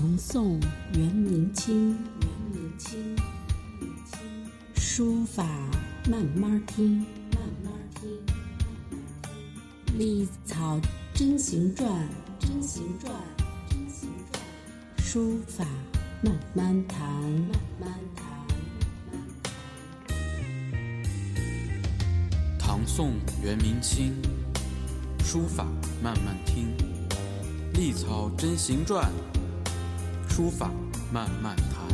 唐宋元明清，元明清，书法慢慢听，慢慢听。历草真行传，真行传，真行传。书法慢慢谈，慢慢谈。唐宋元明清，书法慢慢听。历草真行传，书法慢慢谈。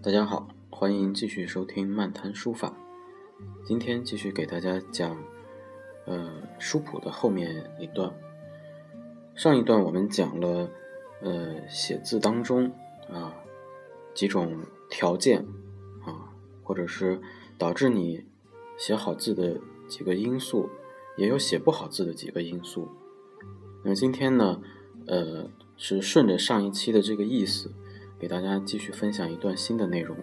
大家好，欢迎继续收听漫谈书法。今天继续给大家讲，呃，书谱的后面一段。上一段我们讲了，呃，写字当中啊几种条件啊，或者是导致你写好字的几个因素，也有写不好字的几个因素。那今天呢，呃，是顺着上一期的这个意思。给大家继续分享一段新的内容。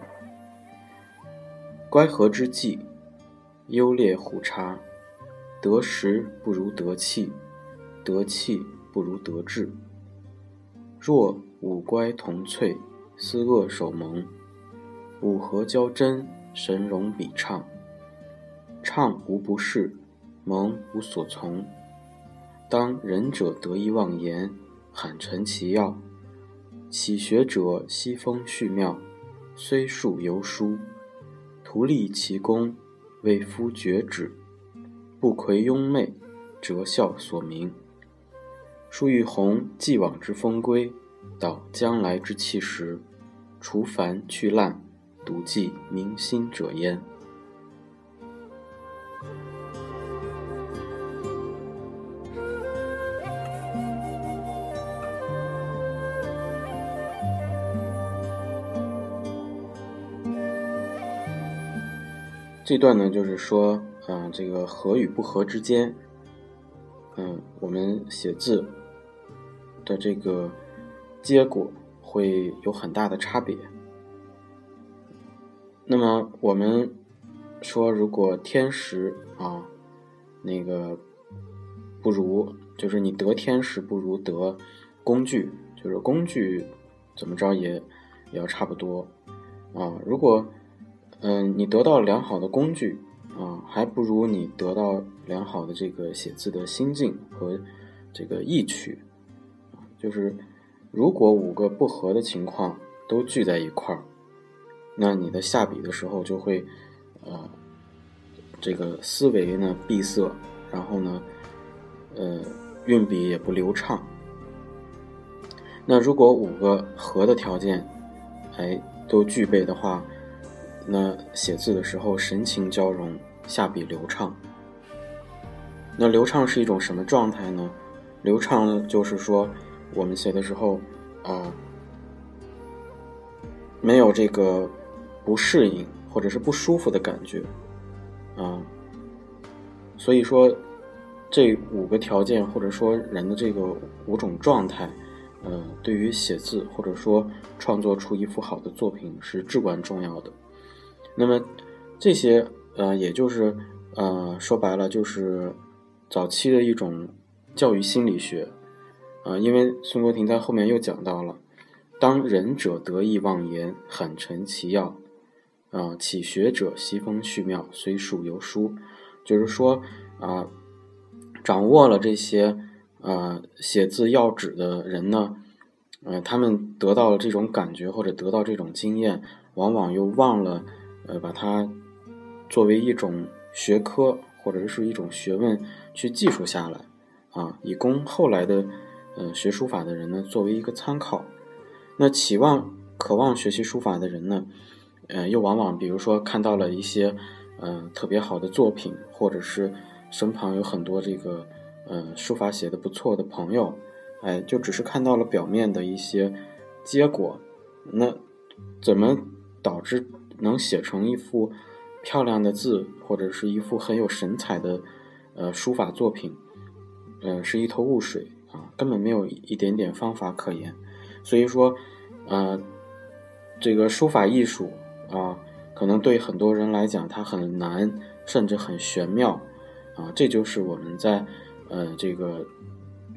乖合之际，优劣互差，得时不如得气，得气不如得志。若五乖同萃，思恶守蒙，五合交真，神容比畅。畅无不是，蒙无所从。当仁者得意忘言，罕陈其要。启学者西风续妙，虽数犹疏；徒立其功，为夫绝止。不魁庸媚，折孝所明。书玉红既往之风归，导将来之气时。除繁去滥，独记明心者焉。这段呢，就是说，嗯，这个合与不合之间，嗯，我们写字的这个结果会有很大的差别。那么我们说，如果天时啊，那个不如，就是你得天时不如得工具，就是工具怎么着也也要差不多啊。如果嗯，你得到良好的工具啊，还不如你得到良好的这个写字的心境和这个意趣啊。就是如果五个不合的情况都聚在一块儿，那你的下笔的时候就会呃这个思维呢闭塞，然后呢呃运笔也不流畅。那如果五个合的条件哎都具备的话，那写字的时候神情交融，下笔流畅。那流畅是一种什么状态呢？流畅，就是说我们写的时候啊，没有这个不适应或者是不舒服的感觉啊。所以说，这五个条件或者说人的这个五种状态，呃，对于写字或者说创作出一幅好的作品是至关重要的。那么，这些呃，也就是呃，说白了就是早期的一种教育心理学啊。因为孙国庭在后面又讲到了，当仁者得意忘言，罕陈其要啊；启学者西风续妙，虽数犹疏。就是说啊，掌握了这些呃写字要旨的人呢，呃，他们得到了这种感觉或者得到这种经验，往往又忘了。呃，把它作为一种学科或者是一种学问去记述下来，啊，以供后来的呃学书法的人呢作为一个参考。那期望渴望学习书法的人呢，呃，又往往比如说看到了一些呃特别好的作品，或者是身旁有很多这个呃书法写的不错的朋友，哎，就只是看到了表面的一些结果，那怎么导致？能写成一幅漂亮的字或者是一幅很有神采的呃书法作品，呃是一头雾水啊，根本没有一点点方法可言。所以说，呃，这个书法艺术啊，可能对很多人来讲它很难，甚至很玄妙啊。这就是我们在呃这个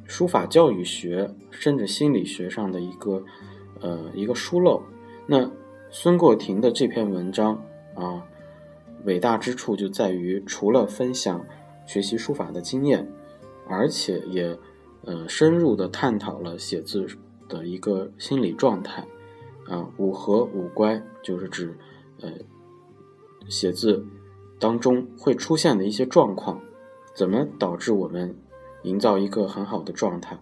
书法教育学甚至心理学上的一个呃一个疏漏。那孙过庭的这篇文章啊。伟大之处就在于，除了分享学习书法的经验，而且也呃深入的探讨了写字的一个心理状态。啊，五合五乖就是指呃写字当中会出现的一些状况，怎么导致我们营造一个很好的状态。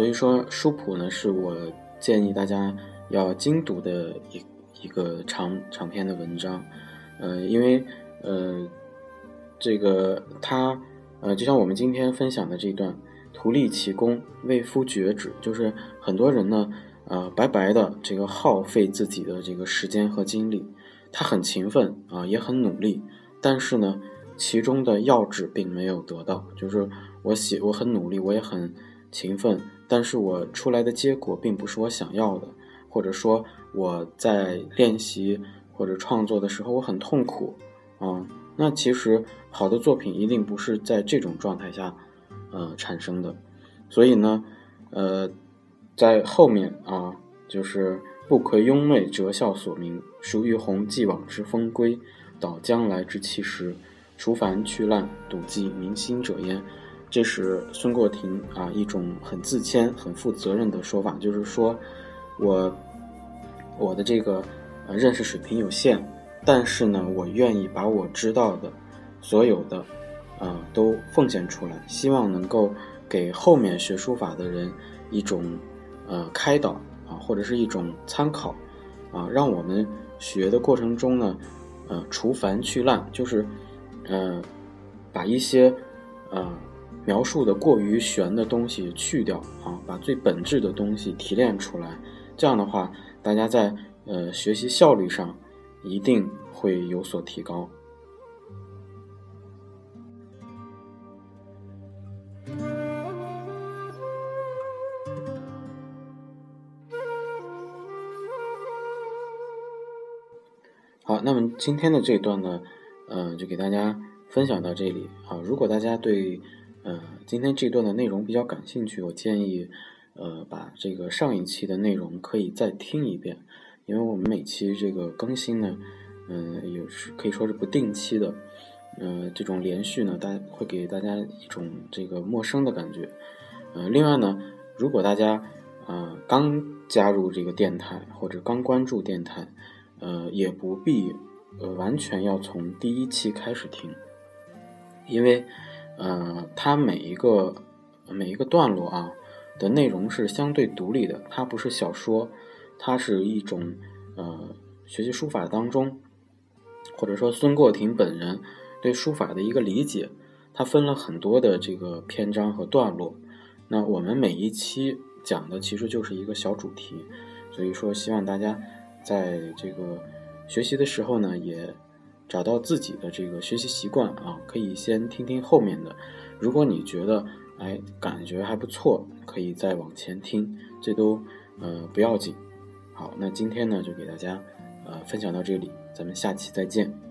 所以说，书谱呢是我建议大家要精读的一一个长长篇的文章，呃，因为呃，这个它呃，就像我们今天分享的这段“图立其功，为夫绝止”，就是很多人呢，呃，白白的这个耗费自己的这个时间和精力，他很勤奋啊，也很努力，但是呢，其中的要旨并没有得到，就是我写我很努力，我也很勤奋。但是我出来的结果并不是我想要的，或者说我在练习或者创作的时候我很痛苦，啊，那其实好的作品一定不是在这种状态下，呃产生的，所以呢，呃，在后面啊，就是不愧庸媚折笑所名，孰于弘既往之风归，导将来之气时，除凡去滥，笃记民心者焉。这是孙过庭啊一种很自谦、很负责任的说法，就是说，我我的这个呃认识水平有限，但是呢，我愿意把我知道的所有的啊都奉献出来，希望能够给后面学书法的人一种呃开导啊，或者是一种参考啊，让我们学的过程中呢，呃除繁去滥，就是呃把一些呃。描述的过于玄的东西去掉啊，把最本质的东西提炼出来，这样的话，大家在呃学习效率上一定会有所提高。好，那么今天的这一段呢，嗯，就给大家分享到这里啊。如果大家对呃，今天这段的内容比较感兴趣，我建议，呃，把这个上一期的内容可以再听一遍，因为我们每期这个更新呢，嗯，也是可以说是不定期的，呃，这种连续呢，大家会给大家一种这个陌生的感觉，呃，另外呢，如果大家啊刚加入这个电台或者刚关注电台，呃，也不必呃完全要从第一期开始听，因为。呃，它每一个每一个段落啊的内容是相对独立的，它不是小说，它是一种呃学习书法当中，或者说孙过庭本人对书法的一个理解，它分了很多的这个篇章和段落。那我们每一期讲的其实就是一个小主题，所以说希望大家在这个学习的时候呢，也。找到自己的这个学习习惯啊，可以先听听后面的。如果你觉得哎感觉还不错，可以再往前听，这都呃不要紧。好，那今天呢就给大家呃分享到这里，咱们下期再见。